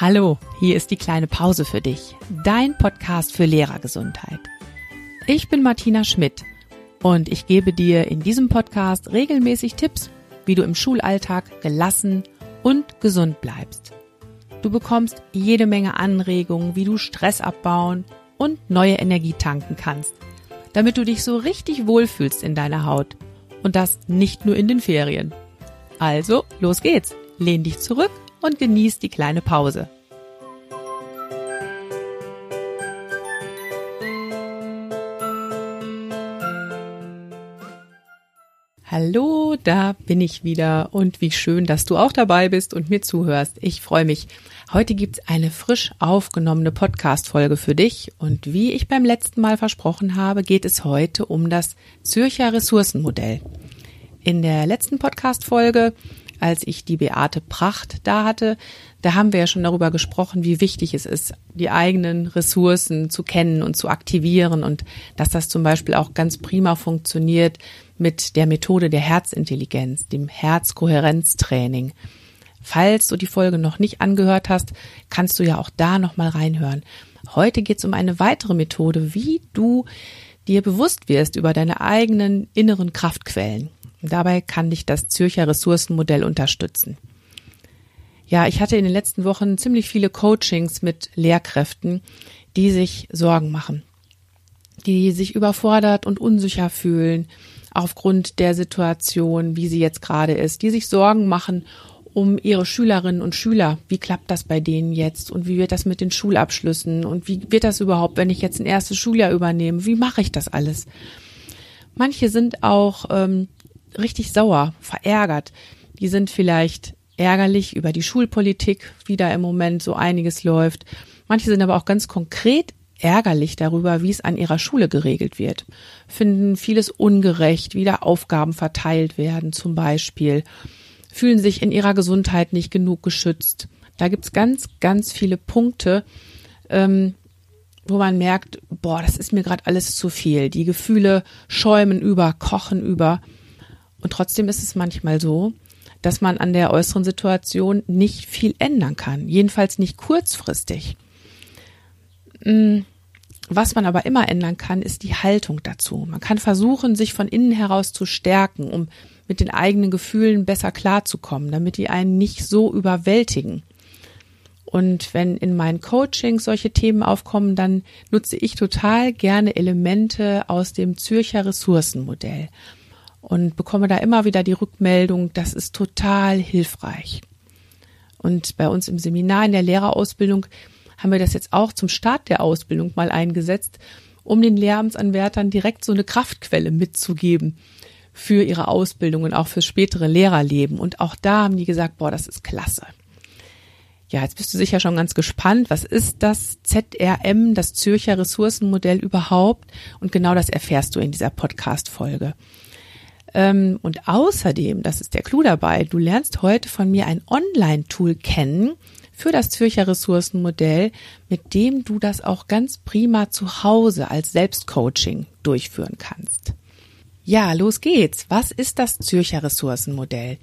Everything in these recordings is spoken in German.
Hallo, hier ist die kleine Pause für dich, dein Podcast für Lehrergesundheit. Ich bin Martina Schmidt und ich gebe dir in diesem Podcast regelmäßig Tipps, wie du im Schulalltag gelassen und gesund bleibst. Du bekommst jede Menge Anregungen, wie du Stress abbauen und neue Energie tanken kannst, damit du dich so richtig wohlfühlst in deiner Haut. Und das nicht nur in den Ferien. Also, los geht's. Lehn dich zurück und genieß die kleine Pause. Hallo, da bin ich wieder und wie schön, dass du auch dabei bist und mir zuhörst. Ich freue mich. Heute gibt's eine frisch aufgenommene Podcast-Folge für dich und wie ich beim letzten Mal versprochen habe, geht es heute um das Zürcher Ressourcenmodell. In der letzten Podcast-Folge als ich die Beate Pracht da hatte, da haben wir ja schon darüber gesprochen, wie wichtig es ist, die eigenen Ressourcen zu kennen und zu aktivieren und dass das zum Beispiel auch ganz prima funktioniert mit der Methode der Herzintelligenz, dem Herzkohärenztraining. Falls du die Folge noch nicht angehört hast, kannst du ja auch da nochmal reinhören. Heute geht es um eine weitere Methode, wie du dir bewusst wirst über deine eigenen inneren Kraftquellen. Dabei kann dich das Zürcher Ressourcenmodell unterstützen. Ja, ich hatte in den letzten Wochen ziemlich viele Coachings mit Lehrkräften, die sich Sorgen machen, die sich überfordert und unsicher fühlen aufgrund der Situation, wie sie jetzt gerade ist, die sich Sorgen machen um ihre Schülerinnen und Schüler. Wie klappt das bei denen jetzt und wie wird das mit den Schulabschlüssen und wie wird das überhaupt, wenn ich jetzt ein erstes Schuljahr übernehme? Wie mache ich das alles? Manche sind auch ähm, richtig sauer, verärgert. Die sind vielleicht ärgerlich über die Schulpolitik, wie da im Moment so einiges läuft. Manche sind aber auch ganz konkret ärgerlich darüber, wie es an ihrer Schule geregelt wird, finden vieles ungerecht, wie da Aufgaben verteilt werden zum Beispiel, fühlen sich in ihrer Gesundheit nicht genug geschützt. Da gibt's ganz, ganz viele Punkte, ähm, wo man merkt, boah, das ist mir gerade alles zu viel. Die Gefühle schäumen über, kochen über. Und trotzdem ist es manchmal so, dass man an der äußeren Situation nicht viel ändern kann. Jedenfalls nicht kurzfristig. Mm, was man aber immer ändern kann, ist die Haltung dazu. Man kann versuchen, sich von innen heraus zu stärken, um mit den eigenen Gefühlen besser klarzukommen, damit die einen nicht so überwältigen. Und wenn in meinen Coachings solche Themen aufkommen, dann nutze ich total gerne Elemente aus dem Zürcher Ressourcenmodell und bekomme da immer wieder die Rückmeldung, das ist total hilfreich. Und bei uns im Seminar in der Lehrerausbildung haben wir das jetzt auch zum Start der Ausbildung mal eingesetzt, um den Lehramtsanwärtern direkt so eine Kraftquelle mitzugeben für ihre Ausbildung und auch fürs spätere Lehrerleben. Und auch da haben die gesagt, boah, das ist klasse. Ja, jetzt bist du sicher schon ganz gespannt. Was ist das ZRM, das Zürcher Ressourcenmodell überhaupt? Und genau das erfährst du in dieser Podcast-Folge. Ähm, und außerdem, das ist der Clou dabei, du lernst heute von mir ein Online-Tool kennen für das Zürcher Ressourcenmodell, mit dem du das auch ganz prima zu Hause als Selbstcoaching durchführen kannst. Ja, los geht's. Was ist das Zürcher Ressourcenmodell?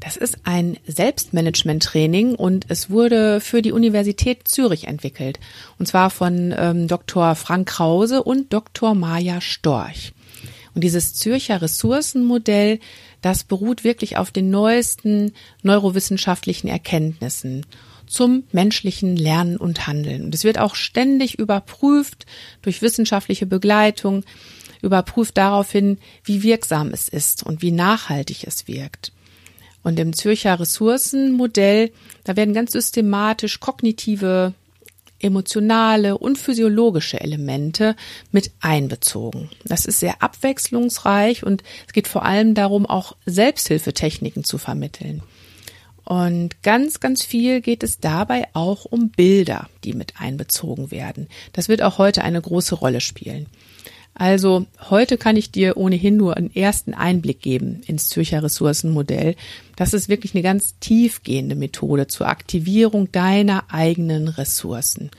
Das ist ein Selbstmanagement-Training und es wurde für die Universität Zürich entwickelt. Und zwar von ähm, Dr. Frank Krause und Dr. Maja Storch. Und dieses Zürcher Ressourcenmodell, das beruht wirklich auf den neuesten neurowissenschaftlichen Erkenntnissen zum menschlichen Lernen und Handeln. Und es wird auch ständig überprüft durch wissenschaftliche Begleitung, überprüft daraufhin, wie wirksam es ist und wie nachhaltig es wirkt. Und im Zürcher Ressourcenmodell, da werden ganz systematisch kognitive emotionale und physiologische Elemente mit einbezogen. Das ist sehr abwechslungsreich und es geht vor allem darum, auch Selbsthilfetechniken zu vermitteln. Und ganz, ganz viel geht es dabei auch um Bilder, die mit einbezogen werden. Das wird auch heute eine große Rolle spielen. Also heute kann ich dir ohnehin nur einen ersten Einblick geben ins Zürcher Ressourcenmodell. Das ist wirklich eine ganz tiefgehende Methode zur Aktivierung deiner eigenen Ressourcen.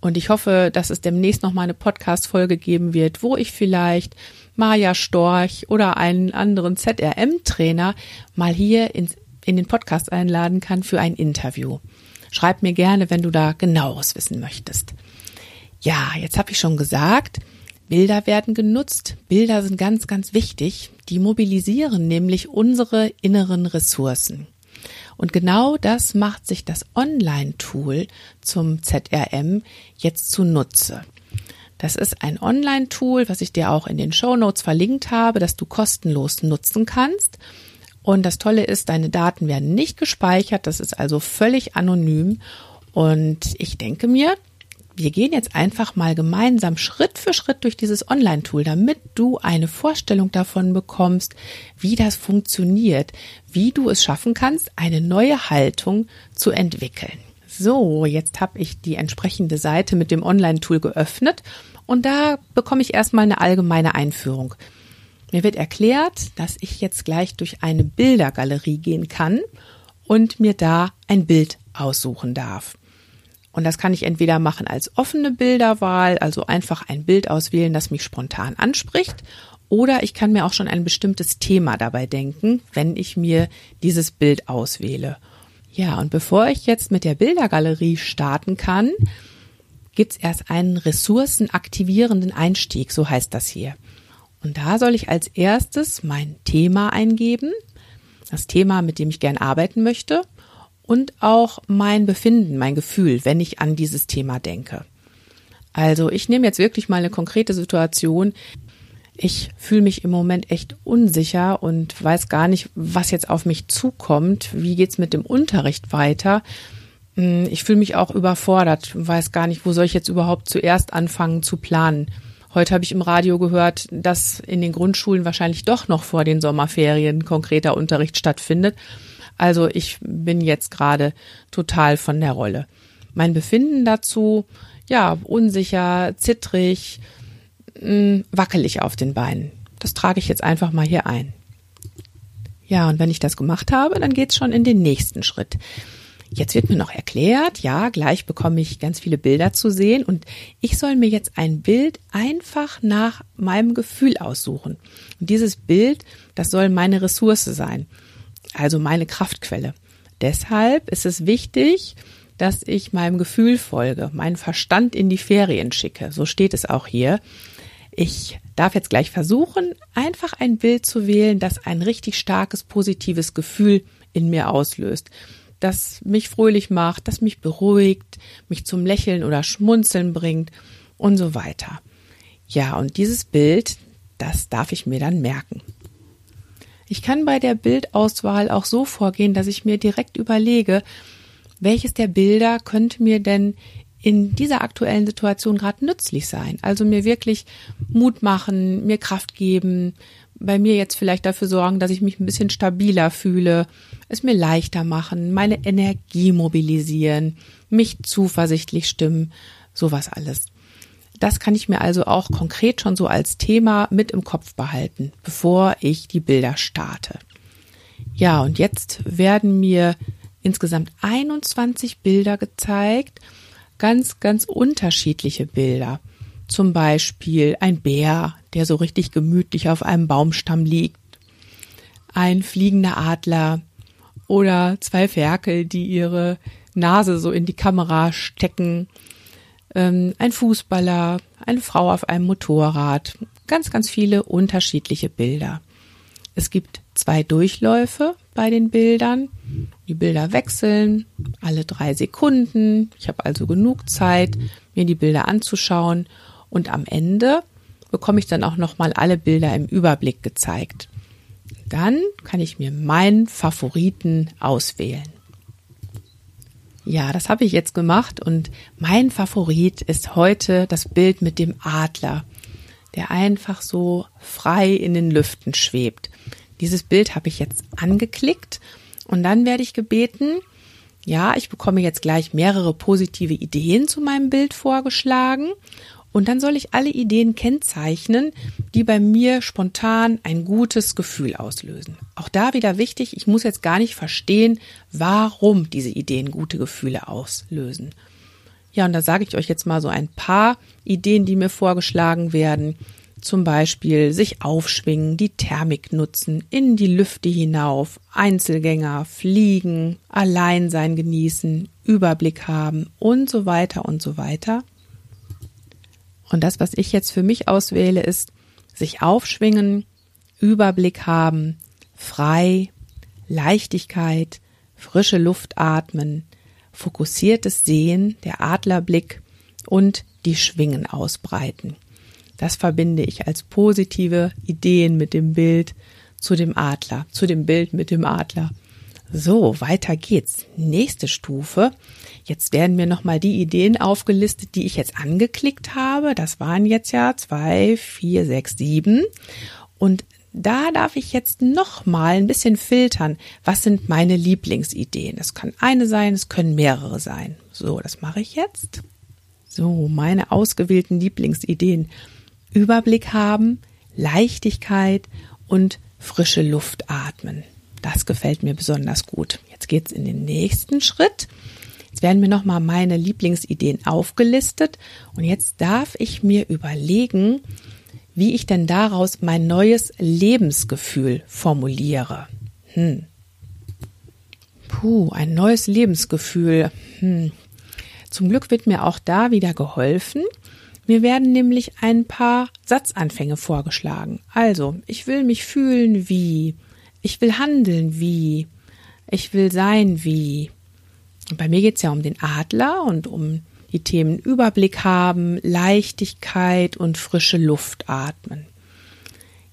Und ich hoffe, dass es demnächst noch mal eine Podcast-Folge geben wird, wo ich vielleicht Maja Storch oder einen anderen ZRM-Trainer mal hier ins, in den Podcast einladen kann für ein Interview. Schreib mir gerne, wenn du da genaueres wissen möchtest. Ja, jetzt habe ich schon gesagt, Bilder werden genutzt. Bilder sind ganz, ganz wichtig. Die mobilisieren nämlich unsere inneren Ressourcen. Und genau das macht sich das Online-Tool zum ZRM jetzt zunutze. Das ist ein Online-Tool, was ich dir auch in den Show Notes verlinkt habe, dass du kostenlos nutzen kannst. Und das Tolle ist, deine Daten werden nicht gespeichert. Das ist also völlig anonym. Und ich denke mir, wir gehen jetzt einfach mal gemeinsam Schritt für Schritt durch dieses Online-Tool, damit du eine Vorstellung davon bekommst, wie das funktioniert, wie du es schaffen kannst, eine neue Haltung zu entwickeln. So, jetzt habe ich die entsprechende Seite mit dem Online-Tool geöffnet und da bekomme ich erstmal eine allgemeine Einführung. Mir wird erklärt, dass ich jetzt gleich durch eine Bildergalerie gehen kann und mir da ein Bild aussuchen darf. Und das kann ich entweder machen als offene Bilderwahl, also einfach ein Bild auswählen, das mich spontan anspricht, oder ich kann mir auch schon ein bestimmtes Thema dabei denken, wenn ich mir dieses Bild auswähle. Ja, und bevor ich jetzt mit der Bildergalerie starten kann, gibt's erst einen ressourcenaktivierenden Einstieg, so heißt das hier. Und da soll ich als erstes mein Thema eingeben, das Thema, mit dem ich gern arbeiten möchte und auch mein Befinden, mein Gefühl, wenn ich an dieses Thema denke. Also ich nehme jetzt wirklich mal eine konkrete Situation. Ich fühle mich im Moment echt unsicher und weiß gar nicht, was jetzt auf mich zukommt. Wie geht's mit dem Unterricht weiter? Hm, ich fühle mich auch überfordert, weiß gar nicht, wo soll ich jetzt überhaupt zuerst anfangen zu planen. Heute habe ich im Radio gehört, dass in den Grundschulen wahrscheinlich doch noch vor den Sommerferien konkreter Unterricht stattfindet. Also ich bin jetzt gerade total von der Rolle. Mein Befinden dazu, ja, unsicher, zittrig, hm, wackelig auf den Beinen. Das trage ich jetzt einfach mal hier ein. Ja, und wenn ich das gemacht habe, dann geht's schon in den nächsten Schritt. Jetzt wird mir noch erklärt, ja, gleich bekomme ich ganz viele Bilder zu sehen und ich soll mir jetzt ein Bild einfach nach meinem Gefühl aussuchen. Und dieses Bild, das soll meine Ressource sein also meine Kraftquelle. Deshalb ist es wichtig, dass ich meinem Gefühl folge, meinen Verstand in die Ferien schicke. So steht es auch hier. Ich darf jetzt gleich versuchen, einfach ein Bild zu wählen, das ein richtig starkes, positives Gefühl in mir auslöst, das mich fröhlich macht, das mich beruhigt, mich zum Lächeln oder Schmunzeln bringt und so weiter. Ja, und dieses Bild, das darf ich mir dann merken. Ich kann bei der Bildauswahl auch so vorgehen, dass ich mir direkt überlege, welches der Bilder könnte mir denn in dieser aktuellen Situation gerade nützlich sein. Also mir wirklich Mut machen, mir Kraft geben, bei mir jetzt vielleicht dafür sorgen, dass ich mich ein bisschen stabiler fühle, es mir leichter machen, meine Energie mobilisieren, mich zuversichtlich stimmen, sowas alles. Das kann ich mir also auch konkret schon so als Thema mit im Kopf behalten, bevor ich die Bilder starte. Ja, und jetzt werden mir insgesamt 21 Bilder gezeigt, ganz, ganz unterschiedliche Bilder. Zum Beispiel ein Bär, der so richtig gemütlich auf einem Baumstamm liegt, ein fliegender Adler oder zwei Ferkel, die ihre Nase so in die Kamera stecken ähm, ein Fußballer, eine Frau auf einem Motorrad, ganz, ganz viele unterschiedliche Bilder. Es gibt zwei Durchläufe bei den Bildern. Die Bilder wechseln alle drei Sekunden. Ich habe also genug Zeit, mir die Bilder anzuschauen und am Ende bekomme ich dann auch nochmal alle Bilder im Überblick gezeigt. Dann kann ich mir meinen Favoriten auswählen. Ja, das habe ich jetzt gemacht und mein Favorit ist heute das Bild mit dem Adler, der einfach so frei in den Lüften schwebt. Dieses Bild habe ich jetzt angeklickt und dann werde ich gebeten, ja, ich bekomme jetzt gleich mehrere positive Ideen zu meinem Bild vorgeschlagen und dann soll ich alle Ideen kennzeichnen, die bei mir spontan ein gutes Gefühl auslösen. Auch da wieder wichtig, ich muss jetzt gar nicht verstehen, warum diese Ideen gute Gefühle auslösen. Ja, und da sage ich euch jetzt mal so ein paar Ideen, die mir vorgeschlagen werden. zum Beispiel sich aufschwingen, die Thermik nutzen, in die Lüfte hinauf, Einzelgänger, fliegen, Alleinsein genießen, Überblick haben und so weiter und so weiter. Und das, was ich jetzt für mich auswähle, ist sich aufschwingen, Überblick haben, frei, Leichtigkeit, frische Luft atmen, fokussiertes Sehen, der Adlerblick und die Schwingen ausbreiten. Das verbinde ich als positive Ideen mit dem Bild zu dem Adler, zu dem Bild mit dem Adler. So, weiter geht's. Nächste Stufe. Jetzt werden mir nochmal die Ideen aufgelistet, die ich jetzt angeklickt habe. Das waren jetzt ja zwei, vier, sechs, sieben. Und da darf ich jetzt noch mal ein bisschen filtern. Was sind meine Lieblingsideen? Es kann eine sein, es können mehrere sein. So, das mache ich jetzt. So, meine ausgewählten Lieblingsideen. Überblick haben, Leichtigkeit und frische Luft atmen. Das gefällt mir besonders gut. Jetzt geht's in den nächsten Schritt. Jetzt werden mir nochmal meine Lieblingsideen aufgelistet und jetzt darf ich mir überlegen, wie ich denn daraus mein neues Lebensgefühl formuliere. Hm. Puh, ein neues Lebensgefühl. Hm. Zum Glück wird mir auch da wieder geholfen. Mir werden nämlich ein paar Satzanfänge vorgeschlagen. Also, ich will mich fühlen wie, ich will handeln wie, ich will sein wie. Und bei mir geht's ja um den Adler und um die Themen Überblick haben, Leichtigkeit und frische Luft atmen.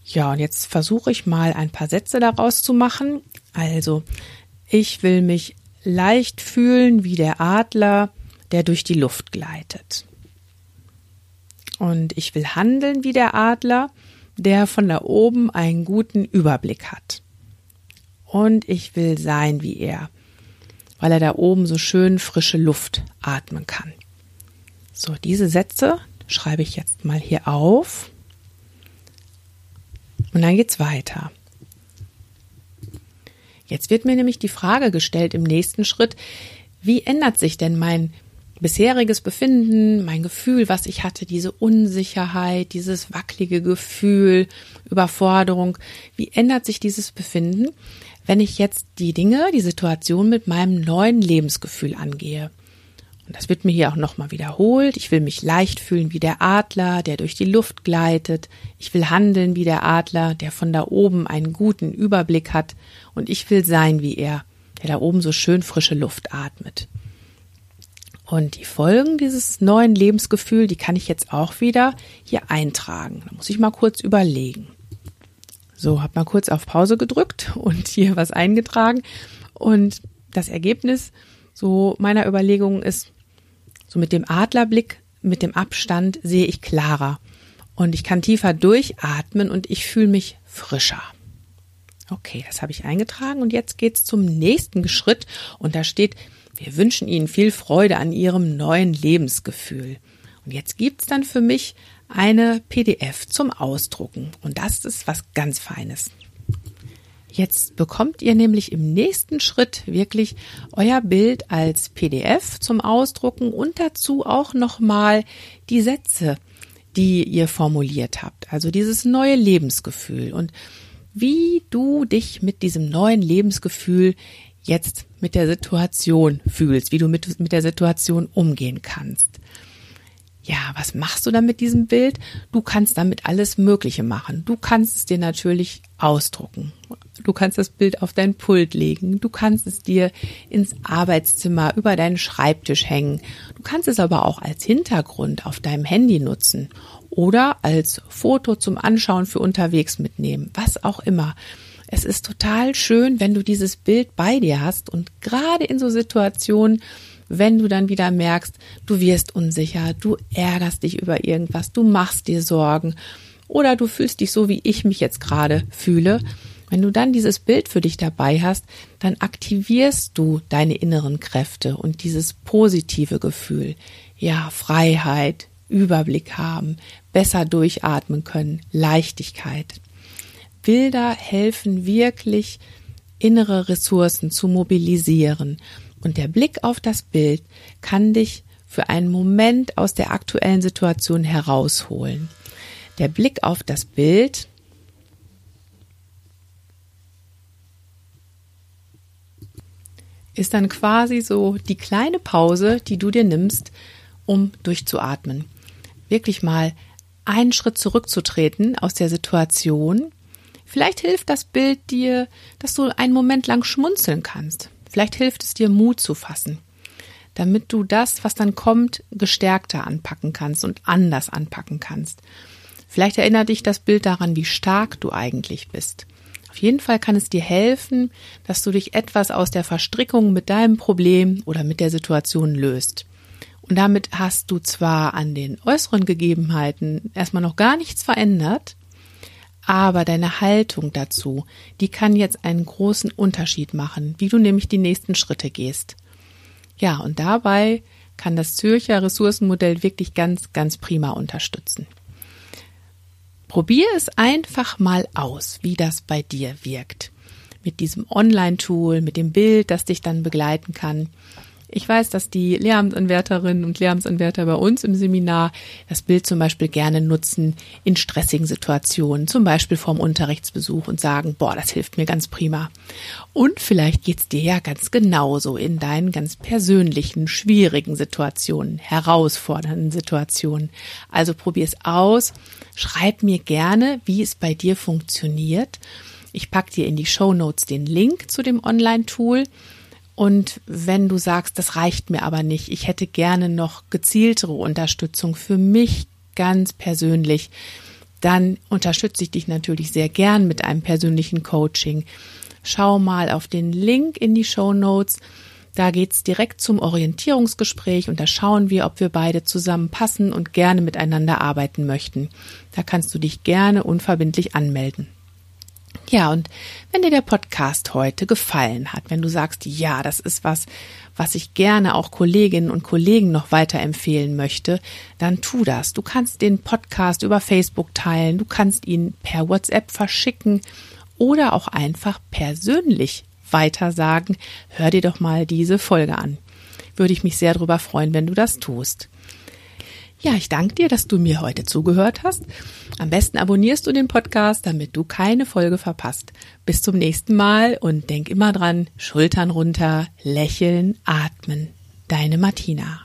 Ja, und jetzt versuche ich mal ein paar Sätze daraus zu machen. Also, ich will mich leicht fühlen wie der Adler, der durch die Luft gleitet. Und ich will handeln wie der Adler, der von da oben einen guten Überblick hat. Und ich will sein wie er, weil er da oben so schön frische Luft atmen kann. So, diese Sätze schreibe ich jetzt mal hier auf. Und dann geht's weiter. Jetzt wird mir nämlich die Frage gestellt im nächsten Schritt, wie ändert sich denn mein bisheriges Befinden, mein Gefühl, was ich hatte, diese Unsicherheit, dieses wackelige Gefühl, Überforderung, wie ändert sich dieses Befinden, wenn ich jetzt die Dinge, die Situation mit meinem neuen Lebensgefühl angehe? Und das wird mir hier auch nochmal wiederholt. Ich will mich leicht fühlen wie der Adler, der durch die Luft gleitet. Ich will handeln wie der Adler, der von da oben einen guten Überblick hat. Und ich will sein wie er, der da oben so schön frische Luft atmet. Und die Folgen dieses neuen Lebensgefühls, die kann ich jetzt auch wieder hier eintragen. Da muss ich mal kurz überlegen. So, hab mal kurz auf Pause gedrückt und hier was eingetragen. Und das Ergebnis so meiner Überlegungen ist, so mit dem Adlerblick, mit dem Abstand sehe ich klarer und ich kann tiefer durchatmen und ich fühle mich frischer. Okay, das habe ich eingetragen und jetzt geht's zum nächsten Schritt und da steht, wir wünschen Ihnen viel Freude an Ihrem neuen Lebensgefühl. Und jetzt gibt's dann für mich eine PDF zum Ausdrucken und das ist was ganz Feines. Jetzt bekommt ihr nämlich im nächsten Schritt wirklich euer Bild als PDF zum Ausdrucken und dazu auch nochmal die Sätze, die ihr formuliert habt. Also dieses neue Lebensgefühl und wie du dich mit diesem neuen Lebensgefühl jetzt mit der Situation fühlst, wie du mit, mit der Situation umgehen kannst. Ja, was machst du dann mit diesem Bild? Du kannst damit alles Mögliche machen. Du kannst es dir natürlich ausdrucken. Du kannst das Bild auf dein Pult legen. Du kannst es dir ins Arbeitszimmer über deinen Schreibtisch hängen. Du kannst es aber auch als Hintergrund auf deinem Handy nutzen oder als Foto zum Anschauen für unterwegs mitnehmen. Was auch immer. Es ist total schön, wenn du dieses Bild bei dir hast und gerade in so Situationen, wenn du dann wieder merkst, du wirst unsicher, du ärgerst dich über irgendwas, du machst dir Sorgen oder du fühlst dich so, wie ich mich jetzt gerade fühle. Wenn du dann dieses Bild für dich dabei hast, dann aktivierst du deine inneren Kräfte und dieses positive Gefühl. Ja, Freiheit, Überblick haben, besser durchatmen können, Leichtigkeit. Bilder helfen wirklich, innere Ressourcen zu mobilisieren und der Blick auf das Bild kann dich für einen Moment aus der aktuellen Situation herausholen. Der Blick auf das Bild ist dann quasi so die kleine Pause, die du dir nimmst, um durchzuatmen. Wirklich mal einen Schritt zurückzutreten aus der Situation. Vielleicht hilft das Bild dir, dass du einen Moment lang schmunzeln kannst. Vielleicht hilft es dir, Mut zu fassen, damit du das, was dann kommt, gestärkter anpacken kannst und anders anpacken kannst. Vielleicht erinnert dich das Bild daran, wie stark du eigentlich bist. Auf jeden Fall kann es dir helfen, dass du dich etwas aus der Verstrickung mit deinem Problem oder mit der Situation löst. Und damit hast du zwar an den äußeren Gegebenheiten erstmal noch gar nichts verändert, aber deine Haltung dazu, die kann jetzt einen großen Unterschied machen, wie du nämlich die nächsten Schritte gehst. Ja, und dabei kann das Zürcher Ressourcenmodell wirklich ganz, ganz prima unterstützen. Probier es einfach mal aus, wie das bei dir wirkt. Mit diesem Online-Tool, mit dem Bild, das dich dann begleiten kann. Ich weiß, dass die Lehramtsanwärterinnen und Lehramtsanwärter bei uns im Seminar das Bild zum Beispiel gerne nutzen in stressigen Situationen, zum Beispiel vorm Unterrichtsbesuch und sagen, boah, das hilft mir ganz prima. Und vielleicht geht's dir ja ganz genauso in deinen ganz persönlichen, schwierigen Situationen, herausfordernden Situationen. Also probier's aus, schreib mir gerne, wie es bei dir funktioniert. Ich pack dir in die Show Notes den Link zu dem Online-Tool. Und wenn du sagst, das reicht mir aber nicht, ich hätte gerne noch gezieltere Unterstützung für mich ganz persönlich, dann unterstütze ich dich natürlich sehr gern mit einem persönlichen Coaching. Schau mal auf den Link in die Show Notes. Da geht's direkt zum Orientierungsgespräch und da schauen wir, ob wir beide zusammenpassen und gerne miteinander arbeiten möchten. Da kannst du dich gerne unverbindlich anmelden. Ja, und wenn dir der Podcast heute gefallen hat, wenn du sagst, ja, das ist was, was ich gerne auch Kolleginnen und Kollegen noch weiterempfehlen möchte, dann tu das. Du kannst den Podcast über Facebook teilen, du kannst ihn per WhatsApp verschicken oder auch einfach persönlich weiter sagen, hör dir doch mal diese Folge an. Würde ich mich sehr darüber freuen, wenn du das tust. Ja, ich danke dir, dass du mir heute zugehört hast. Am besten abonnierst du den Podcast, damit du keine Folge verpasst. Bis zum nächsten Mal und denk immer dran, Schultern runter, lächeln, atmen. Deine Martina.